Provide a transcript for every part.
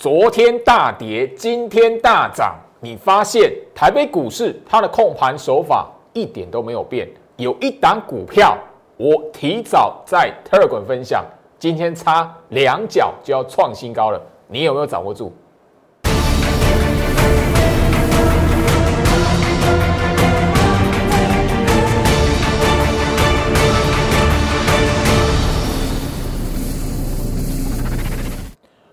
昨天大跌，今天大涨，你发现台北股市它的控盘手法一点都没有变。有一档股票，我提早在特二滚分享，今天差两角就要创新高了，你有没有掌握住？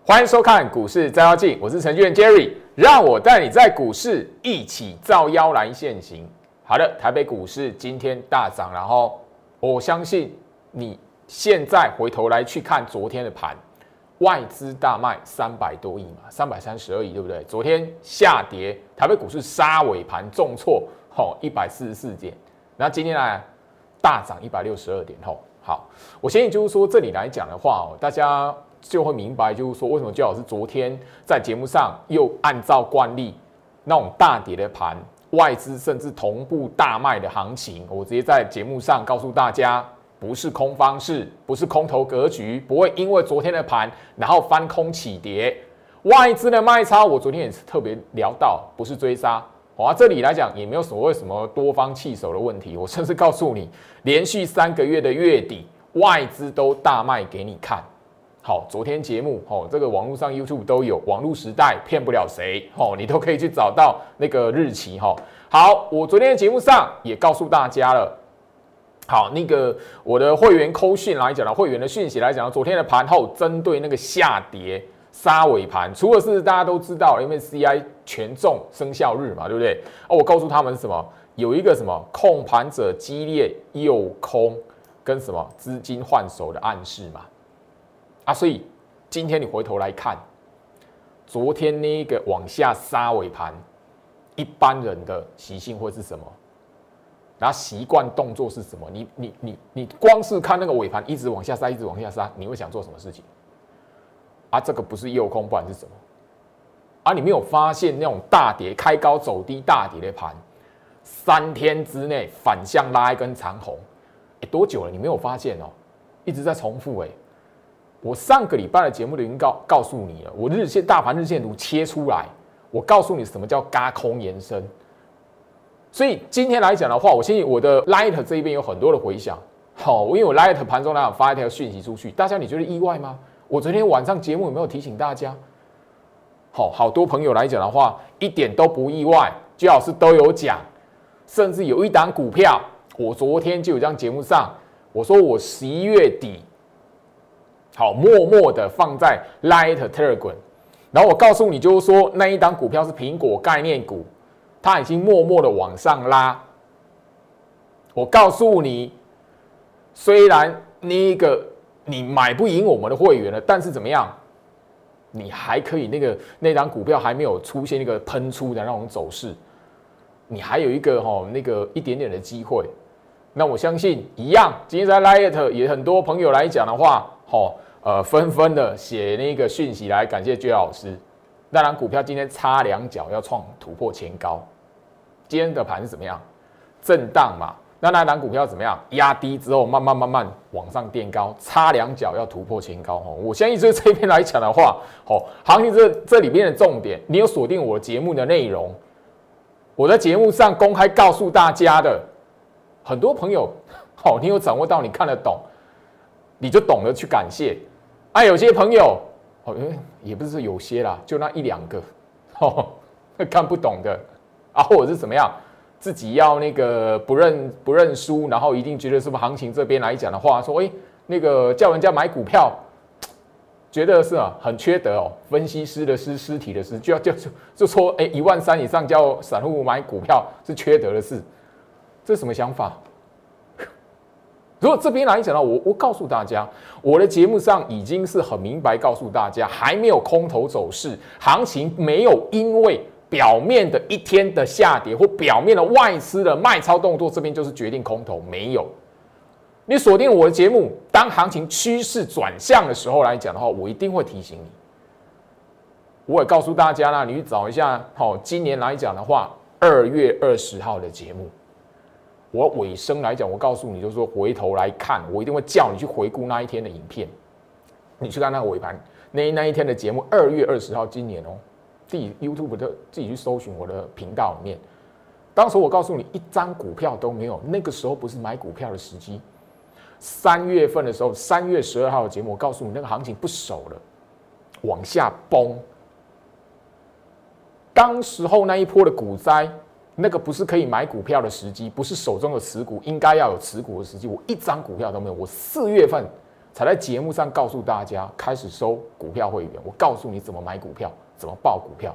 欢迎收看股市照妖镜，我是程序员 Jerry，让我带你在股市一起照妖来现行。好的，台北股市今天大涨，然后我相信你现在回头来去看昨天的盘，外资大卖三百多亿嘛，三百三十二亿，对不对？昨天下跌，台北股市杀尾盘重挫，吼一百四十四点，那今天呢大涨一百六十二点，吼好，我相信就是说这里来讲的话哦，大家。就会明白，就是说为什么焦老师昨天在节目上又按照惯例那种大跌的盘，外资甚至同步大卖的行情，我直接在节目上告诉大家，不是空方式，不是空头格局，不会因为昨天的盘然后翻空起跌。外资的卖超，我昨天也是特别聊到，不是追杀。啊，这里来讲也没有所谓什么多方弃守的问题，我甚至告诉你，连续三个月的月底，外资都大卖给你看。好，昨天节目哦，这个网络上 YouTube 都有，网络时代骗不了谁哦，你都可以去找到那个日期哈。好，我昨天的节目上也告诉大家了。好，那个我的会员扣讯来讲呢，会员的讯息来讲，昨天的盘后针对那个下跌杀尾盘，除了是大家都知道，因为 CI 权重生效日嘛，对不对？哦，我告诉他们什么？有一个什么控盘者激烈诱空跟什么资金换手的暗示嘛。啊，所以今天你回头来看，昨天那个往下杀尾盘，一般人的习性会是什么？然后习惯动作是什么？你你你你光是看那个尾盘一直往下杀，一直往下杀，你会想做什么事情？啊，这个不是诱空，不然是什么？啊，你没有发现那种大跌开高走低大跌的盘，三天之内反向拉一根长红，哎，多久了？你没有发现哦？一直在重复哎。我上个礼拜的节目已经告告诉你了，我日线大盘日线图切出来，我告诉你什么叫嘎空延伸。所以今天来讲的话，我相信我的 Light 这一边有很多的回响。好，因为我 Light 盘中呢发一条讯息出去，大家你觉得意外吗？我昨天晚上节目有没有提醒大家？好，好多朋友来讲的话，一点都不意外，最好是都有讲，甚至有一档股票，我昨天就有在节目上，我说我十一月底。好，默默的放在 Light Telegram，然后我告诉你，就是说那一档股票是苹果概念股，它已经默默的往上拉。我告诉你，虽然那个你买不赢我们的会员了，但是怎么样，你还可以那个那档股票还没有出现那个喷出的那种走势，你还有一个哈那个一点点的机会。那我相信一样，今天在 Light 也很多朋友来讲的话，好。呃，纷纷的写那个讯息来感谢娟老师。那档股票今天差两脚要创突破前高，今天的盘是怎么样？震荡嘛。那那档股票怎么样？压低之后慢慢慢慢往上垫高，差两脚要突破前高哦。我相信这这边来讲的话，哦，行情这这里面的重点，你有锁定我节目的内容，我在节目上公开告诉大家的，很多朋友，好，你有掌握到，你看得懂，你就懂得去感谢。啊，有些朋友哦，也不是有些啦，就那一两个哦，看不懂的啊，或者是怎么样，自己要那个不认不认输，然后一定觉得什么行情这边来讲的话，说哎，那个叫人家买股票，觉得是啊，很缺德哦。分析师的师，尸体的尸，就要就就就说哎，一万三以上叫散户买股票是缺德的事，这什么想法？如果这边来讲呢，我我告诉大家，我的节目上已经是很明白告诉大家，还没有空头走势，行情没有因为表面的一天的下跌或表面的外资的卖超动作，这边就是决定空头没有。你锁定我的节目，当行情趋势转向的时候来讲的话，我一定会提醒你。我也告诉大家啦，你去找一下，好，今年来讲的话，二月二十号的节目。我尾声来讲，我告诉你，就是说回头来看，我一定会叫你去回顾那一天的影片，你去看那个尾盘，那那一天的节目，二月二十号，今年哦，自己 YouTube 的自己去搜寻我的频道里面。当时我告诉你，一张股票都没有，那个时候不是买股票的时机。三月份的时候，三月十二号的节目，我告诉你，那个行情不守了，往下崩。当时候那一波的股灾，那个不是可以买股票的时机，不是手中的持股应该要有持股的时机。我一张股票都没有，我四月份。才在节目上告诉大家，开始收股票会员。我告诉你怎么买股票，怎么报股票。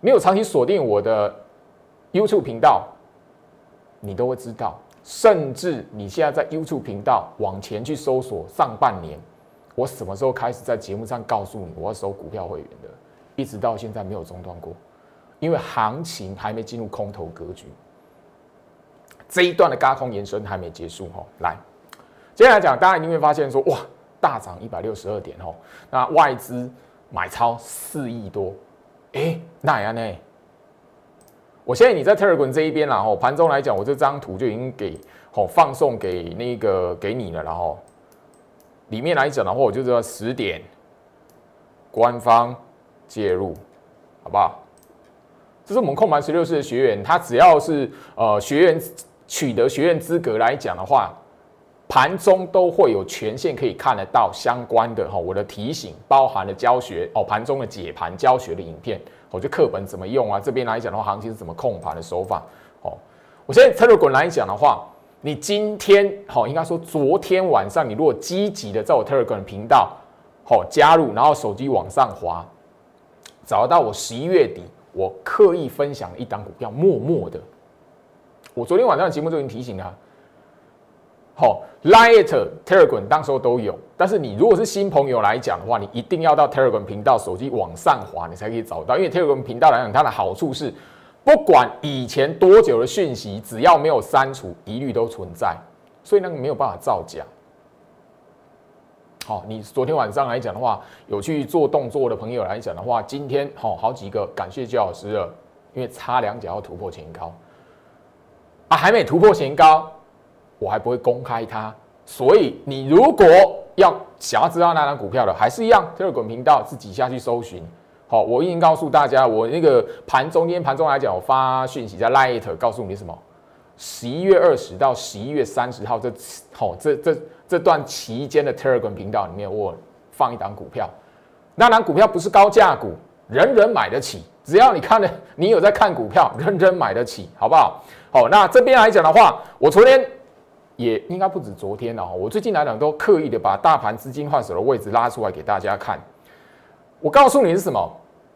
没有长期锁定我的 YouTube 频道，你都会知道。甚至你现在在 YouTube 频道往前去搜索上半年，我什么时候开始在节目上告诉你我要收股票会员的，一直到现在没有中断过，因为行情还没进入空头格局，这一段的高空延伸还没结束哈，来。接下来讲，大家一定会发现说，哇，大涨一百六十二点哦，那外资买超四亿多，哎，那样呢？我现在你在 Telegram 这一边然后盘中来讲，我这张图就已经给哦放送给那个给你了，然后里面来讲的话，我就知道十点官方介入，好不好？这是我们控盘十六式的学员，他只要是呃学员取得学员资格来讲的话。盘中都会有权限可以看得到相关的哈，我的提醒包含了教学哦，盘中的解盘教学的影片，我就课本怎么用啊？这边来讲的话，行情是怎么控盘的手法哦？我现在 Telegram 来讲的话，你今天好，应该说昨天晚上，你如果积极的在我 Telegram 频道好加入，然后手机往上滑，找到我十一月底我刻意分享一档股票，默默的，我昨天晚上的节目就已经提醒了。好，Light Telegram 当时候都有，但是你如果是新朋友来讲的话，你一定要到 Telegram 频道，手机往上滑，你才可以找到。因为 Telegram 频道来讲，它的好处是，不管以前多久的讯息，只要没有删除，一律都存在，所以那个没有办法造假。好，你昨天晚上来讲的话，有去做动作的朋友来讲的话，今天好好几个感谢焦老师了，因为差两脚要突破前高啊，还没突破前高。我还不会公开它，所以你如果要想要知道那张股票的，还是一样，特滚频道自己下去搜寻。好，我已经告诉大家，我那个盘中间盘中来讲，我发讯息在 Light 告诉你什么？十一月二十到十一月三十号这好这这这段期间的 Telegram 频道里面，我放一档股票，那档股票不是高价股，人人买得起，只要你看了，你有在看股票，人人买得起，好不好？好，那这边来讲的话，我昨天。也应该不止昨天了哈，我最近来讲都刻意的把大盘资金换手的位置拉出来给大家看。我告诉你是什么？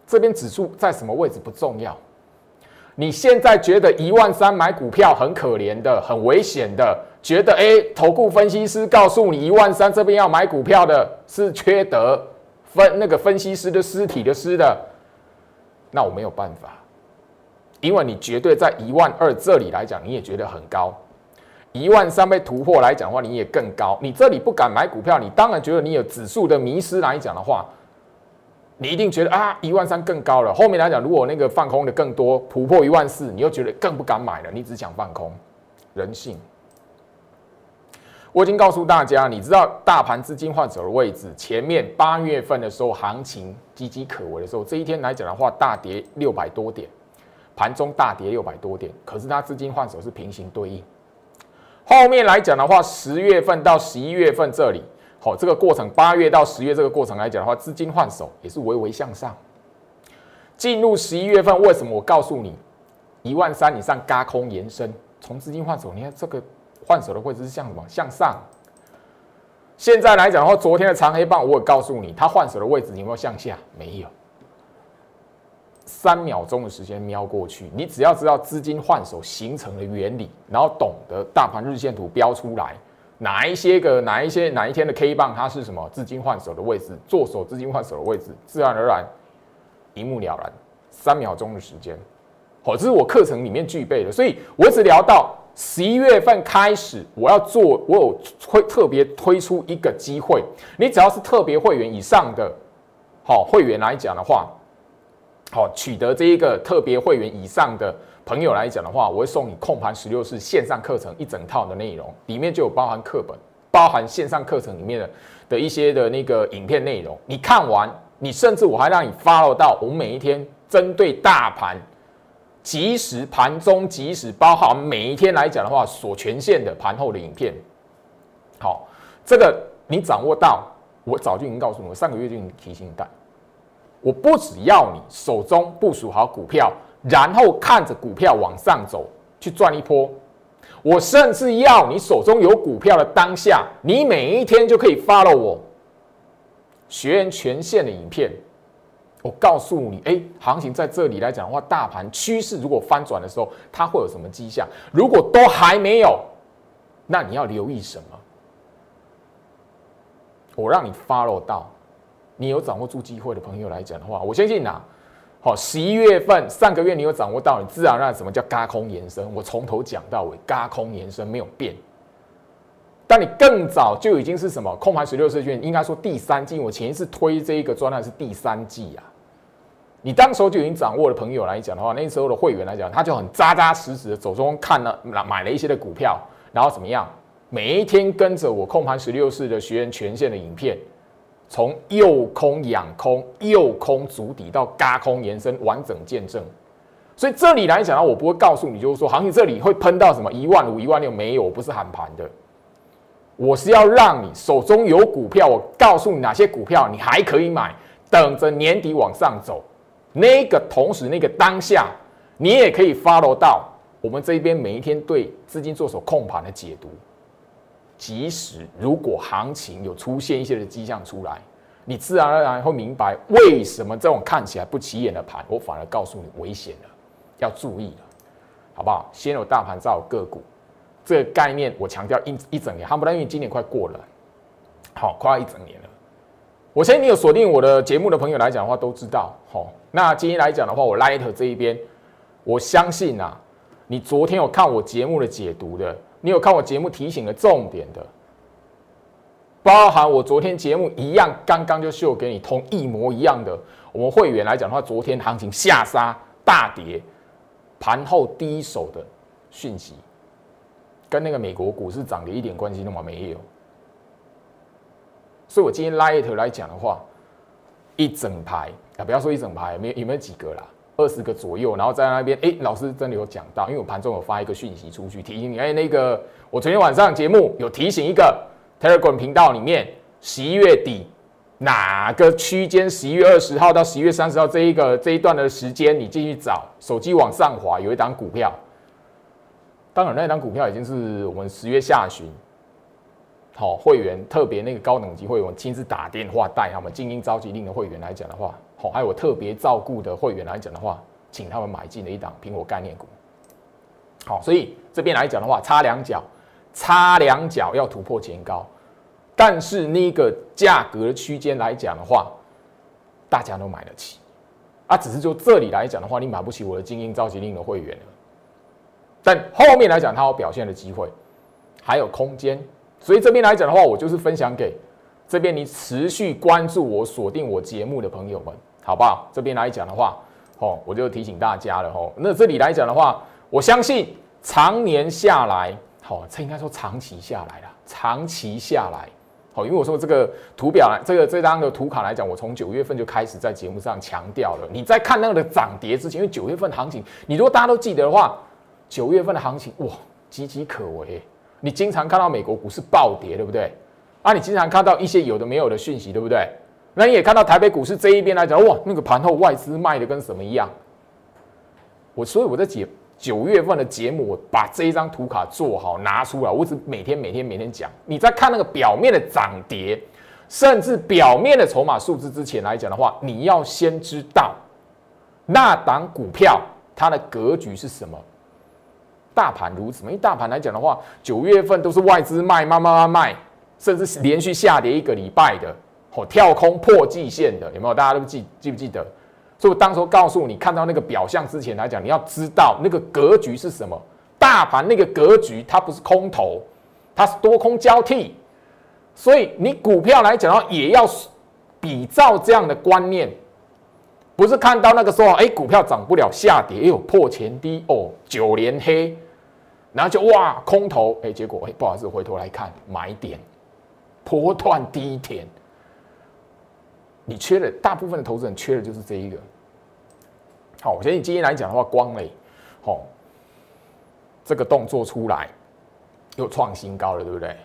这边指数在什么位置不重要。你现在觉得一万三买股票很可怜的、很危险的，觉得哎，投顾分析师告诉你一万三这边要买股票的是缺德分那个分析师的尸体的尸的，那我没有办法，因为你绝对在一万二这里来讲，你也觉得很高。一万三被突破来讲的话，你也更高。你这里不敢买股票，你当然觉得你有指数的迷失来讲的话，你一定觉得啊，一万三更高了。后面来讲，如果那个放空的更多，突破一万四，你又觉得更不敢买了。你只想放空，人性。我已经告诉大家，你知道大盘资金换手的位置，前面八月份的时候行情岌岌可危的时候，这一天来讲的话，大跌六百多点，盘中大跌六百多点，可是它资金换手是平行对应。后面来讲的话，十月份到十一月份这里，好，这个过程八月到十月这个过程来讲的话，资金换手也是微微向上。进入十一月份，为什么我告诉你一万三以上嘎空延伸，从资金换手，你看这个换手的位置是向什么？向上。现在来讲的话，昨天的长黑棒，我也告诉你，它换手的位置有没有向下？没有。三秒钟的时间瞄过去，你只要知道资金换手形成的原理，然后懂得大盘日线图标出来哪一些个哪一些哪一天的 K 棒它是什么资金换手的位置，做手资金换手的位置，自然而然一目了然。三秒钟的时间，好，这是我课程里面具备的，所以我只聊到十一月份开始，我要做，我有会特别推出一个机会，你只要是特别会员以上的，好会员来讲的话。好，取得这一个特别会员以上的朋友来讲的话，我会送你控盘十六式线上课程一整套的内容，里面就有包含课本，包含线上课程里面的的一些的那个影片内容，你看完，你甚至我还让你 follow 到我们每一天针对大盘。即时盘中即时，包含每一天来讲的话，所权限的盘后的影片，好，这个你掌握到，我早就已经告诉你，我上个月就已经提醒你。我不只要你手中部署好股票，然后看着股票往上走去赚一波，我甚至要你手中有股票的当下，你每一天就可以 follow 我学员权限的影片。我告诉你，哎，行情在这里来讲的话，大盘趋势如果翻转的时候，它会有什么迹象？如果都还没有，那你要留意什么？我让你 follow 到，你有掌握住机会的朋友来讲的话，我相信呐，好，十一月份上个月你有掌握到，你自然而然什么叫嘎空延伸？我从头讲到尾，嘎空延伸没有变。但你更早就已经是什么空盘十六色券？应该说第三季，我前一次推这一个专案是第三季啊。你当时候就已经掌握的朋友来讲的话，那时候的会员来讲，他就很扎扎实实的走中看了买了一些的股票，然后怎么样？每一天跟着我控盘十六式的学员权限的影片，从右空仰空、右空足底到嘎空延伸，完整见证。所以这里来讲呢，我不会告诉你，就是说行情这里会喷到什么一万五、一万六，没有，我不是喊盘的，我是要让你手中有股票，我告诉你哪些股票你还可以买，等着年底往上走。那个同时，那个当下，你也可以 follow 到我们这边每一天对资金做手控盘的解读。即使如果行情有出现一些的迹象出来，你自然而然会明白为什么这种看起来不起眼的盘，我反而告诉你危险了，要注意了，好不好？先有大盘，再有个股，这个概念我强调一一整年，哈不但因为今年快过了，好，快要一整年了。我相信你有锁定我的节目的朋友来讲的话，都知道，好。那今天来讲的话，我 Light 这一边，我相信呐，你昨天有看我节目的解读的，你有看我节目提醒的重点的，包含我昨天节目一样，刚刚就秀给你同一模一样的。我们会员来讲的话，昨天行情下杀大跌，盘后第一手的讯息，跟那个美国股市涨跌一点关系都没有。所以我今天 Light 来讲的话，一整排啊。不要说一整排，没有没有几个啦，二十个左右，然后在那边，哎，老师真的有讲到，因为我盘中有发一个讯息出去提醒你，哎，那个我昨天晚上节目有提醒一个 Telegram 频道里面，十一月底哪个区间，十一月二十号到十一月三十号这一个这一段的时间，你进去找，手机往上滑，有一档股票，当然那档股票已经是我们十月下旬。好，会员特别那个高等级会员亲自打电话带他们精英召集令的会员来讲的话，好，还有我特别照顾的会员来讲的话，请他们买进了一档苹果概念股。好，所以这边来讲的话，差两脚，差两脚要突破前高，但是那个价格区间来讲的话，大家都买得起啊，只是就这里来讲的话，你买不起我的精英召集令的会员了。但后面来讲，它有表现的机会，还有空间。所以这边来讲的话，我就是分享给这边你持续关注我、锁定我节目的朋友们，好不好？这边来讲的话，哦，我就提醒大家了哦。那这里来讲的话，我相信常年下来，好，这应该说长期下来了，长期下来，好，因为我说这个图表来，这个这张的图卡来讲，我从九月份就开始在节目上强调了。你在看那个的涨跌之前，因为九月份行情，你如果大家都记得的话，九月份的行情哇，岌岌可危。你经常看到美国股市暴跌，对不对？啊，你经常看到一些有的没有的讯息，对不对？那你也看到台北股市这一边来讲，哇，那个盘后外资卖的跟什么一样？我所以我在九九月份的节目，我把这一张图卡做好拿出来，我只每天每天每天讲。你在看那个表面的涨跌，甚至表面的筹码数字之前来讲的话，你要先知道那档股票它的格局是什么。大盘如此，因为大盘来讲的话，九月份都是外资卖，慢慢，卖，卖，甚至连续下跌一个礼拜的，哦，跳空破季线的，有没有？大家都记记不记得？所以我当时告诉你，看到那个表象之前来讲，你要知道那个格局是什么。大盘那个格局，它不是空头，它是多空交替。所以你股票来讲的话，也要比照这样的观念。不是看到那个时候，哎，股票涨不了，下跌，哎呦破前低，哦，九连黑，然后就哇空头，哎，结果哎，不好意思，回头来看买点，波段低点，你缺的大部分的投资人缺的就是这一个。好，我觉得你今天来讲的话，光磊，好，这个动作出来又创新高了，对不对？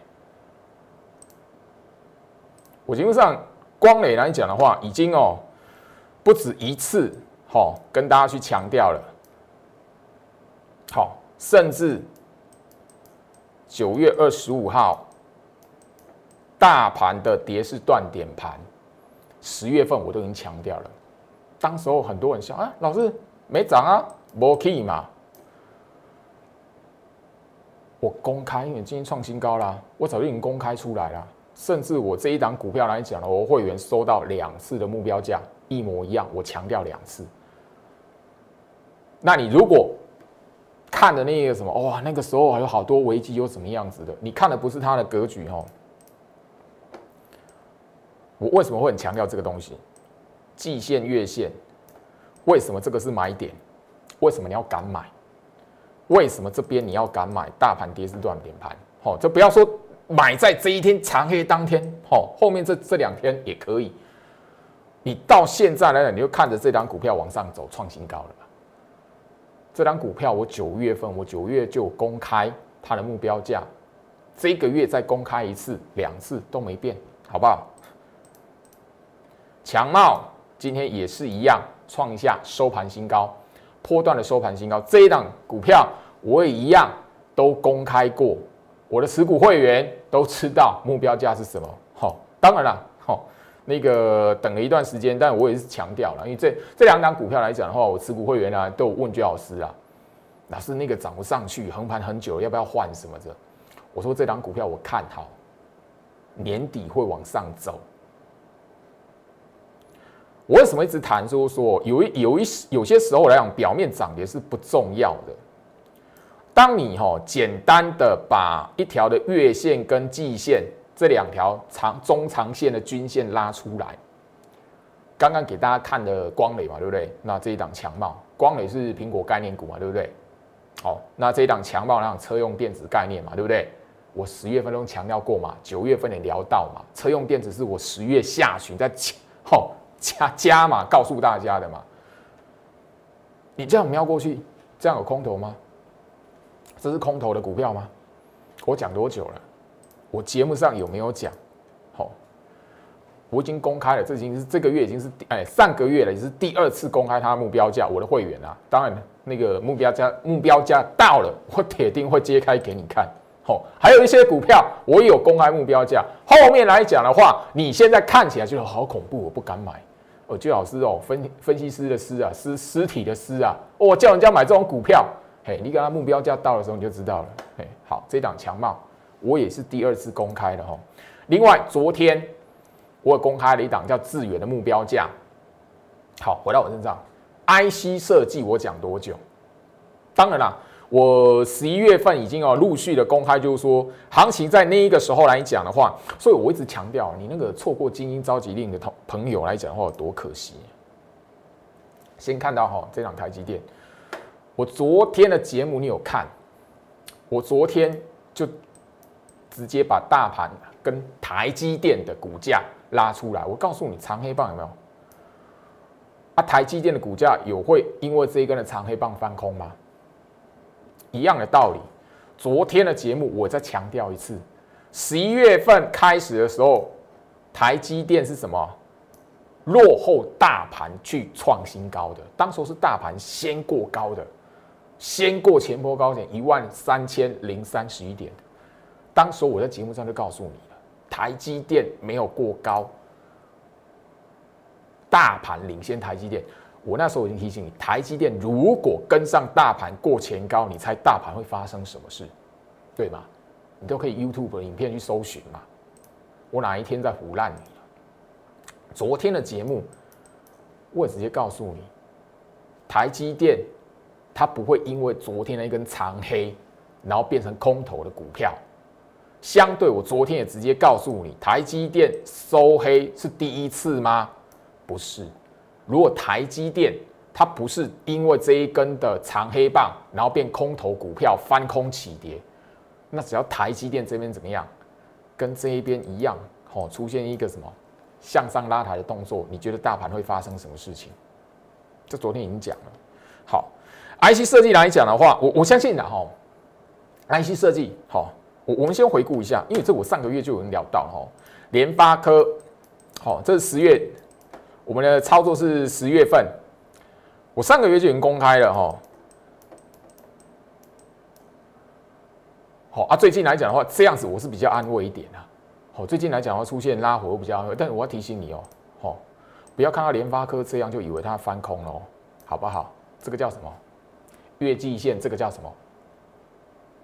我基本上光磊来讲的话，已经哦不止一次，好跟大家去强调了，好，甚至九月二十五号大盘的跌势断点盘，十月份我都已经强调了，当时候很多人笑啊，老师没涨啊，没 key 嘛，我公开，因为今天创新高啦，我早就已经公开出来了。甚至我这一档股票来讲呢，我会员收到两次的目标价一模一样，我强调两次。那你如果看的那个什么哇，那个时候还有好多危机又怎么样子的？你看的不是它的格局哦。我为什么会很强调这个东西？季线、月线，为什么这个是买点？为什么你要敢买？为什么这边你要敢买？大盘跌是断点盘，好，就不要说。买在这一天长黑当天，好，后面这这两天也可以。你到现在来讲，你就看着这张股票往上走，创新高了？这张股票我九月份，我九月就公开它的目标价，这个月再公开一次、两次都没变，好不好？强茂今天也是一样，创一下收盘新高，波段的收盘新高。这一档股票我也一样都公开过。我的持股会员都知道目标价是什么，好，当然了，好，那个等了一段时间，但我也是强调了，因为这这两档股票来讲的话，我持股会员呢都有问居老师啊，老师那个涨不上去，横盘很久，要不要换什么的？我说这档股票我看好，年底会往上走。我为什么一直谈说说有一有一有些时候来讲，表面涨跌是不重要的。当你哈简单的把一条的月线跟季线这两条长中长线的均线拉出来，刚刚给大家看的光磊嘛，对不对？那这一档强茂，光磊是苹果概念股嘛，对不对？好，那这一档强茂那种车用电子概念嘛，对不对？我十月份都强调过嘛，九月份也聊到嘛，车用电子是我十月下旬在吼加 加嘛告诉大家的嘛。你这样瞄过去，这样有空头吗？这是空头的股票吗？我讲多久了？我节目上有没有讲？好，我已经公开了，这已经是这个月已经是哎上个月了，也是第二次公开它的目标价。我的会员啊，当然那个目标价目标价到了，我铁定会揭开给你看。好，还有一些股票我有公开目标价，后面来讲的话，你现在看起来就好恐怖，我不敢买。哦，最好是哦分分析师的师啊，尸尸体的尸啊，我叫人家买这种股票。嘿，你跟他目标价到的时候，你就知道了。嘿，好，这档强帽，我也是第二次公开的哈。另外，昨天我公开了一档叫致远的目标价。好，回到我身上，IC 设计我讲多久？当然啦，我十一月份已经哦陆续的公开，就是说行情在那一个时候来讲的话，所以我一直强调，你那个错过精英召集令的同朋友来讲的话，有多可惜。先看到哈，这档台积电。我昨天的节目你有看？我昨天就直接把大盘跟台积电的股价拉出来。我告诉你，长黑棒有没有？啊，台积电的股价有会因为这一根的长黑棒翻空吗？一样的道理。昨天的节目我再强调一次：十一月份开始的时候，台积电是什么？落后大盘去创新高的，当时候是大盘先过高的。先过前波高点一万三千零三十一点，当时我在节目上就告诉你了，台积电没有过高，大盘领先台积电。我那时候已经提醒你，台积电如果跟上大盘过前高，你猜大盘会发生什么事？对吗？你都可以 YouTube 的影片去搜寻嘛。我哪一天在胡乱你昨天的节目，我直接告诉你，台积电。它不会因为昨天的一根长黑，然后变成空头的股票。相对，我昨天也直接告诉你，台积电收黑是第一次吗？不是。如果台积电它不是因为这一根的长黑棒，然后变空头股票翻空起跌，那只要台积电这边怎么样，跟这一边一样哦出现一个什么向上拉抬的动作，你觉得大盘会发生什么事情？这昨天已经讲了。好，IC 设计来讲的话，我我相信的哈，IC 设计好，我我们先回顾一下，因为这我上个月就有人聊到哈，联发科，好，这是十月，我们的操作是十月份，我上个月就已经公开了哈。好啊，最近来讲的话，这样子我是比较安慰一点啊。好，最近来讲的话，出现拉回比较安慰，但是我要提醒你哦，好，不要看到联发科这样就以为它翻空了，好不好？这个叫什么？月季线，这个叫什么？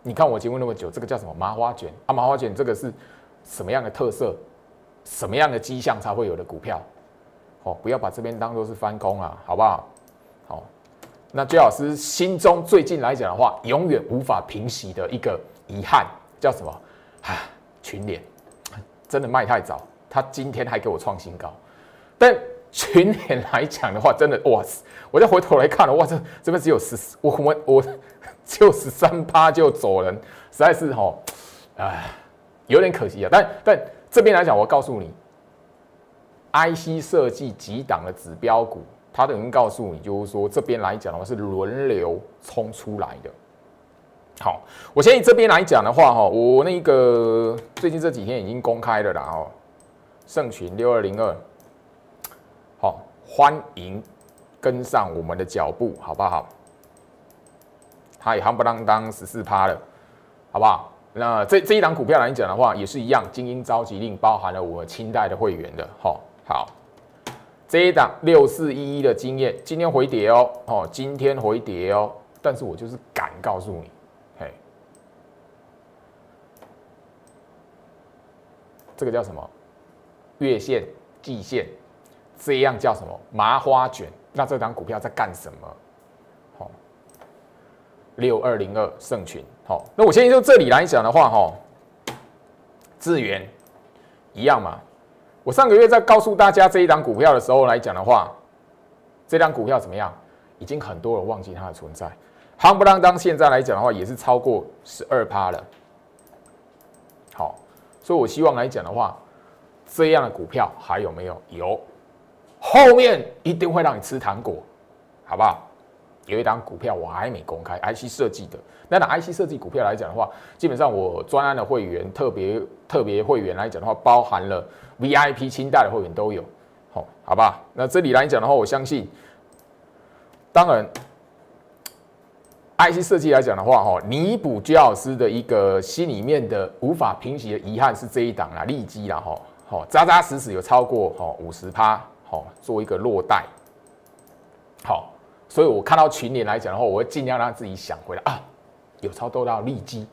你看我节目那么久，这个叫什么？麻花卷啊，麻花卷这个是什么样的特色？什么样的迹象才会有的股票？哦，不要把这边当做是翻空啊，好不好？好，那最老师心中最近来讲的话，永远无法平息的一个。遗憾叫什么？啊，群联真的卖太早，他今天还给我创新高。但群联来讲的话，真的哇塞！我再回头来看了，哇，这这边只有十，我我我就十三趴就走人，实在是哈，哎，有点可惜啊。但但这边来讲，我告诉你，IC 设计几档的指标股，它等于告诉你，就是说这边来讲的话是轮流冲出来的。好，我先以这边来讲的话，哈，我那个最近这几天已经公开了啦，哦，盛群六二零二，好，欢迎跟上我们的脚步，好不好？它也夯不啷当十四趴了，好不好？那这这一档股票来讲的话，也是一样，精英召集令包含了我清代的会员的，哈，好，这一档六四一一的经验，今天回跌哦，哦，今天回跌哦，但是我就是敢告诉你。嘿这个叫什么？月线、季线，这样叫什么？麻花卷。那这张股票在干什么？六二零二盛群。好，那我先就这里来讲的话，哈，智源一样嘛。我上个月在告诉大家这一档股票的时候来讲的话，这张股票怎么样？已经很多人忘记它的存在。夯不啷当，现在来讲的话，也是超过十二趴了。好。所以，我希望来讲的话，这样的股票还有没有？有，后面一定会让你吃糖果，好不好？有一档股票我还没公开，IC 设计的。那拿 IC 设计股票来讲的话，基本上我专案的会员、特别特别会员来讲的话，包含了 VIP 清代的会员都有，好，好吧？那这里来讲的话，我相信，当然。IC 设计来讲的话，哈，弥补焦老师的一个心里面的无法平息的遗憾是这一档啦，利基啦，哈，好，扎扎实实有超过哈五十趴，好，做一个落袋，好，所以我看到群联来讲的话，我会尽量让自己想回来啊，有超多到利基，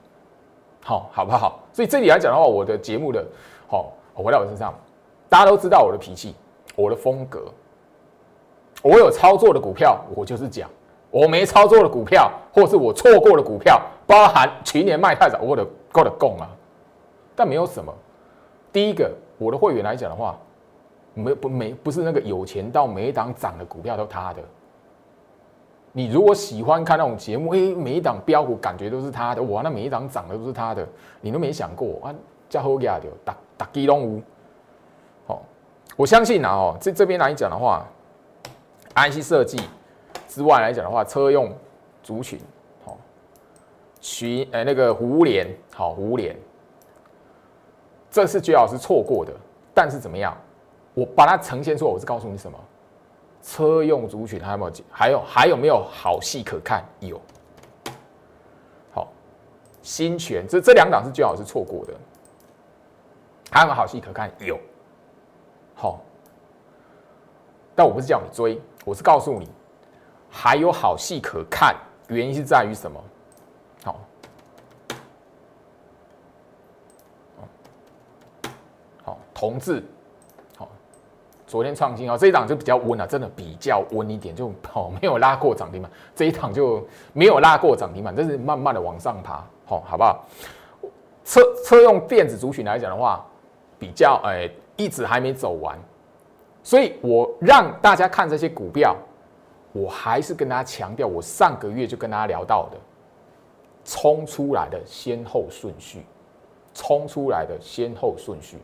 好，好不好？所以这里来讲的话，我的节目的，好，回到我身上，大家都知道我的脾气，我的风格，我有操作的股票，我就是讲。我没操作的股票，或是我错过的股票，包含去年卖太早，我的够的供啊。但没有什么。第一个，我的会员来讲的话，没不没不是那个有钱到每一档涨的股票都他的。你如果喜欢看那种节目，哎，每一档标股感觉都是他的，哇，那每一档涨的都是他的，你都没想过啊？叫好价的，打打基隆无。好，我相信啊，哦，这这边来讲的话，IC 设计。之外来讲的话，车用族群，好，群诶那个湖联，好湖联，这是居老师错过的，但是怎么样？我把它呈现出来，我是告诉你什么？车用族群还有没有？还有还有没有好戏可看？有，好，新权这这两档是最好是错过的，还有没有好戏可看？有，好，但我不是叫你追，我是告诉你。还有好戏可看，原因是在于什么？好，好，同志，昨天创新啊，这一档就比较温啊，真的比较温一点，就好 没有拉过涨停板，这一档就没有拉过涨停板，但是慢慢的往上爬，好，好不好？车车用电子族群来讲的话，比较哎，一直还没走完，所以我让大家看这些股票。我还是跟大家强调，我上个月就跟大家聊到的，冲出来的先后顺序，冲出来的先后顺序。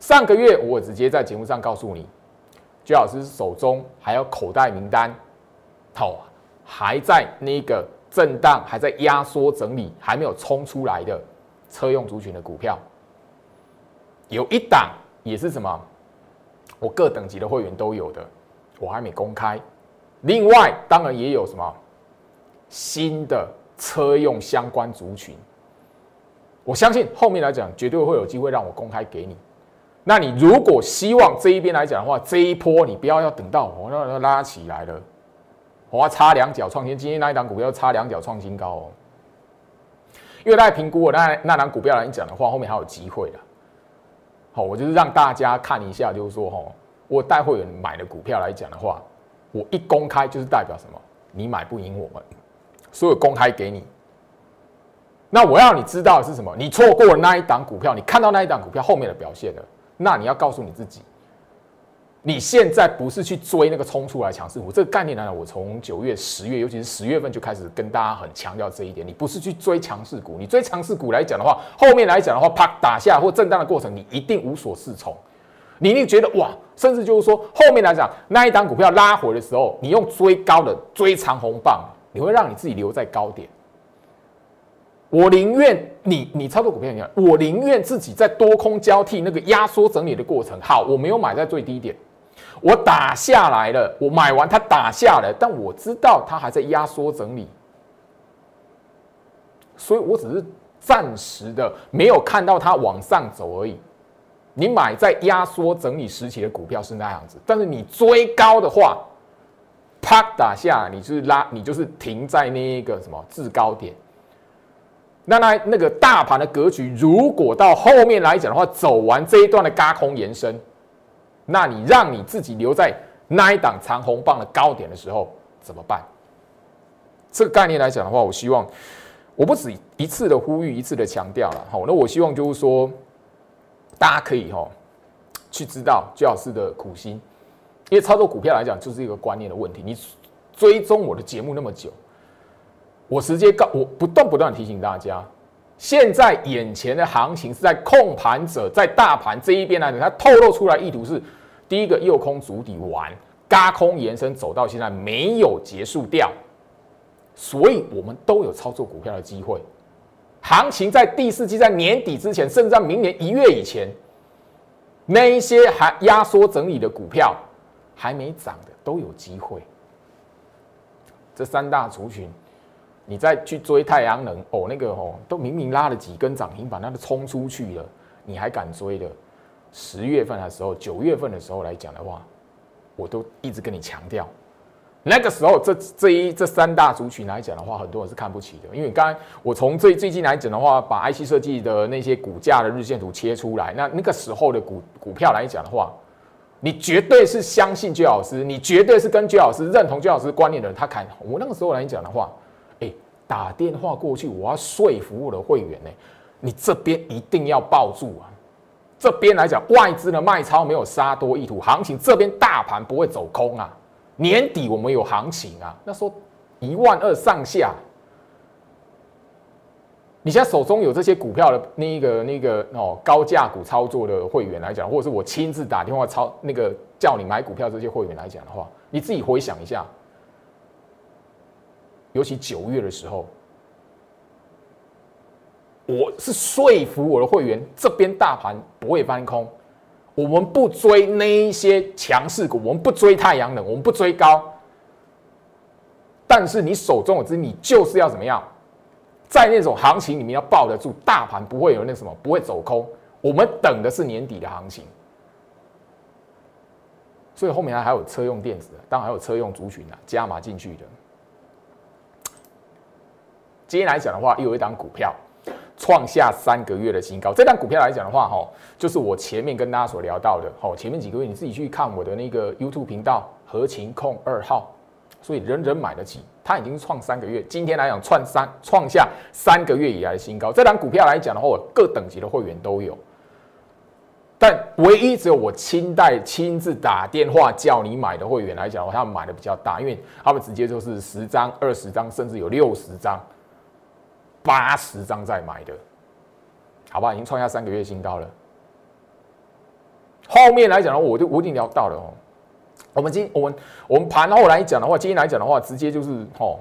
上个月我直接在节目上告诉你，朱老师手中还有口袋名单，好，还在那个震荡，还在压缩整理，还没有冲出来的车用族群的股票，有一档也是什么，我各等级的会员都有的，我还没公开。另外，当然也有什么新的车用相关族群，我相信后面来讲绝对会有机会让我公开给你。那你如果希望这一边来讲的话，这一波你不要要等到我那拉起来了，我要插两脚创新。今天那一档股票插两脚创新高哦，因为大家评估我那那档股票来讲的话，后面还有机会的。好，我就是让大家看一下，就是说哈，我带会员买的股票来讲的话。我一公开就是代表什么？你买不赢我们，所以公开给你。那我要你知道的是什么？你错过了那一档股票，你看到那一档股票后面的表现了，那你要告诉你自己，你现在不是去追那个冲出来强势股。这个概念呢，我从九月、十月，尤其是十月份就开始跟大家很强调这一点。你不是去追强势股，你追强势股来讲的话，后面来讲的话，啪打下或震荡的过程，你一定无所适从。你一定觉得哇，甚至就是说，后面来讲那一档股票拉回的时候，你用追高的追长红棒，你会让你自己留在高点。我宁愿你你操作股票一样，我宁愿自己在多空交替那个压缩整理的过程，好，我没有买在最低点，我打下来了，我买完它打下来，但我知道它还在压缩整理，所以我只是暂时的没有看到它往上走而已。你买在压缩整理时期的股票是那样子，但是你追高的话，啪打下，你就是拉，你就是停在那一个什么制高点。那那那个大盘的格局，如果到后面来讲的话，走完这一段的高空延伸，那你让你自己留在那一档长红棒的高点的时候怎么办？这个概念来讲的话，我希望我不止一次的呼吁，一次的强调了。好，那我希望就是说。大家可以哈去知道居老师的苦心，因为操作股票来讲就是一个观念的问题。你追踪我的节目那么久，我直接告我不断不断提醒大家，现在眼前的行情是在控盘者在大盘这一边来讲，它透露出来意图是第一个右空主底完，嘎空延伸走到现在没有结束掉，所以我们都有操作股票的机会。行情在第四季在年底之前，甚至在明年一月以前，那一些还压缩整理的股票还没涨的都有机会。这三大族群，你再去追太阳能哦，那个哦，都明明拉了几根涨停板，那都冲出去了，你还敢追的？十月份的时候，九月份的时候来讲的话，我都一直跟你强调。那个时候，这这一这三大族群来讲的话，很多人是看不起的。因为刚才我从最最近来讲的话，把 IC 设计的那些股价的日线图切出来，那那个时候的股股票来讲的话，你绝对是相信居老师，你绝对是跟居老师认同居老师观念的人。他看我那个时候来讲的话，打电话过去，我要说服我的会员呢，你这边一定要抱住啊！这边来讲，外资的卖超没有杀多意图，行情这边大盘不会走空啊。年底我们有行情啊，那说一万二上下，你现在手中有这些股票的那一个那个哦高价股操作的会员来讲，或者是我亲自打电话操那个叫你买股票这些会员来讲的话，你自己回想一下，尤其九月的时候，我是说服我的会员这边大盘不会翻空。我们不追那一些强势股，我们不追太阳能，我们不追高。但是你手中有资你就是要怎么样，在那种行情里面要抱得住，大盘不会有那什么，不会走空。我们等的是年底的行情，所以后面还有车用电子的，当然还有车用族群啊，加码进去的。今天来讲的话，又有一档股票。创下三个月的新高，这档股票来讲的话，哈，就是我前面跟大家所聊到的，哈，前面几个月你自己去看我的那个 YouTube 频道合情控二号，所以人人买得起，它已经创三个月，今天来讲创三创下三个月以来的新高。这档股票来讲的话，我各等级的会员都有，但唯一只有我亲带亲自打电话叫你买的会员来讲的话，他们买的比较大，因为他们直接就是十张、二十张，甚至有六十张。八十张在买的，好吧，已经创下三个月新高了。后面来讲的话，我就我已经聊到了哦。我们今我们我们盘后来讲的话，今天来讲的话，直接就是哦，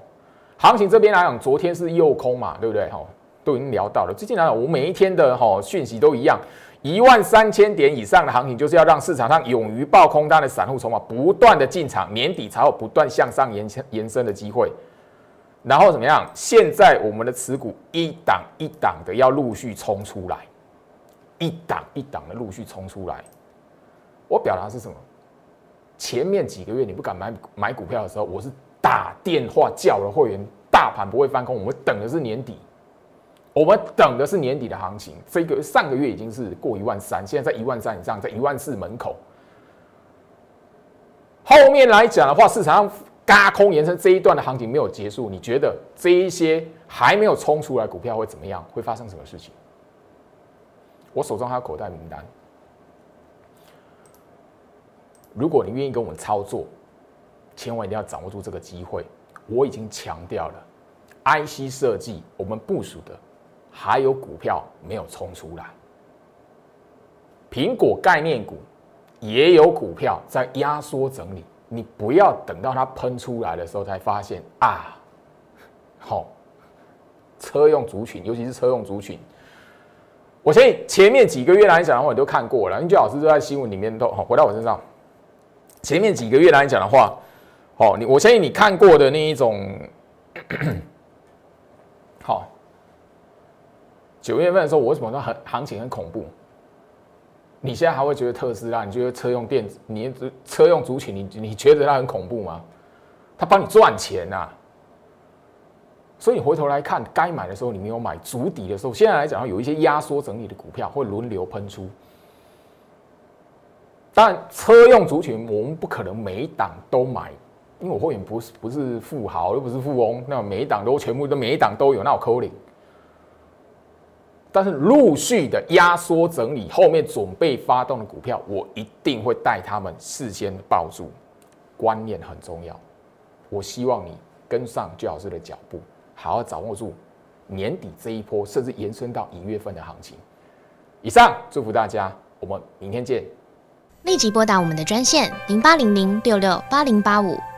行情这边来讲，昨天是诱空嘛，对不对？哈，都已经聊到了。最近来讲，我每一天的哈讯息都一样，一万三千点以上的行情，就是要让市场上勇于爆空单的散户筹码不断的进场，年底才有不断向上延延伸的机会。然后怎么样？现在我们的持股一档一档的要陆续冲出来，一档一档的陆续冲出来。我表达是什么？前面几个月你不敢买买股票的时候，我是打电话叫了会员，大盘不会翻空，我们等的是年底，我们等的是年底的行情。这个上个月已经是过一万三，现在在一万三以上，在一万四门口。后面来讲的话，市场上嘎空延伸这一段的行情没有结束，你觉得这一些还没有冲出来股票会怎么样？会发生什么事情？我手中还有口袋名单。如果你愿意跟我们操作，千万一定要掌握住这个机会。我已经强调了，IC 设计我们部署的还有股票没有冲出来，苹果概念股也有股票在压缩整理。你不要等到它喷出来的时候才发现啊，好，车用族群，尤其是车用族群，我相信前面几个月来讲，我都看过了，因为老师都在新闻里面都好回到我身上。前面几个月来讲的话，哦，你我相信你看过的那一种，好，九月份的时候，我为什么说很行情很恐怖？你现在还会觉得特斯拉？你觉得车用电子，你车用族群，你你觉得它很恐怖吗？它帮你赚钱呐！所以你回头来看，该买的时候你没有买，足底的时候，现在来讲有一些压缩整理的股票会轮流喷出。但车用族群，我们不可能每一档都买，因为我会员不是不是富豪，又不是富翁，那每一档都全部都每一档都有，那我扣零。但是陆续的压缩整理，后面准备发动的股票，我一定会带他们事先抱住。观念很重要，我希望你跟上巨老师的脚步，好好掌握住年底这一波，甚至延伸到一月份的行情。以上祝福大家，我们明天见。立即拨打我们的专线零八零零六六八零八五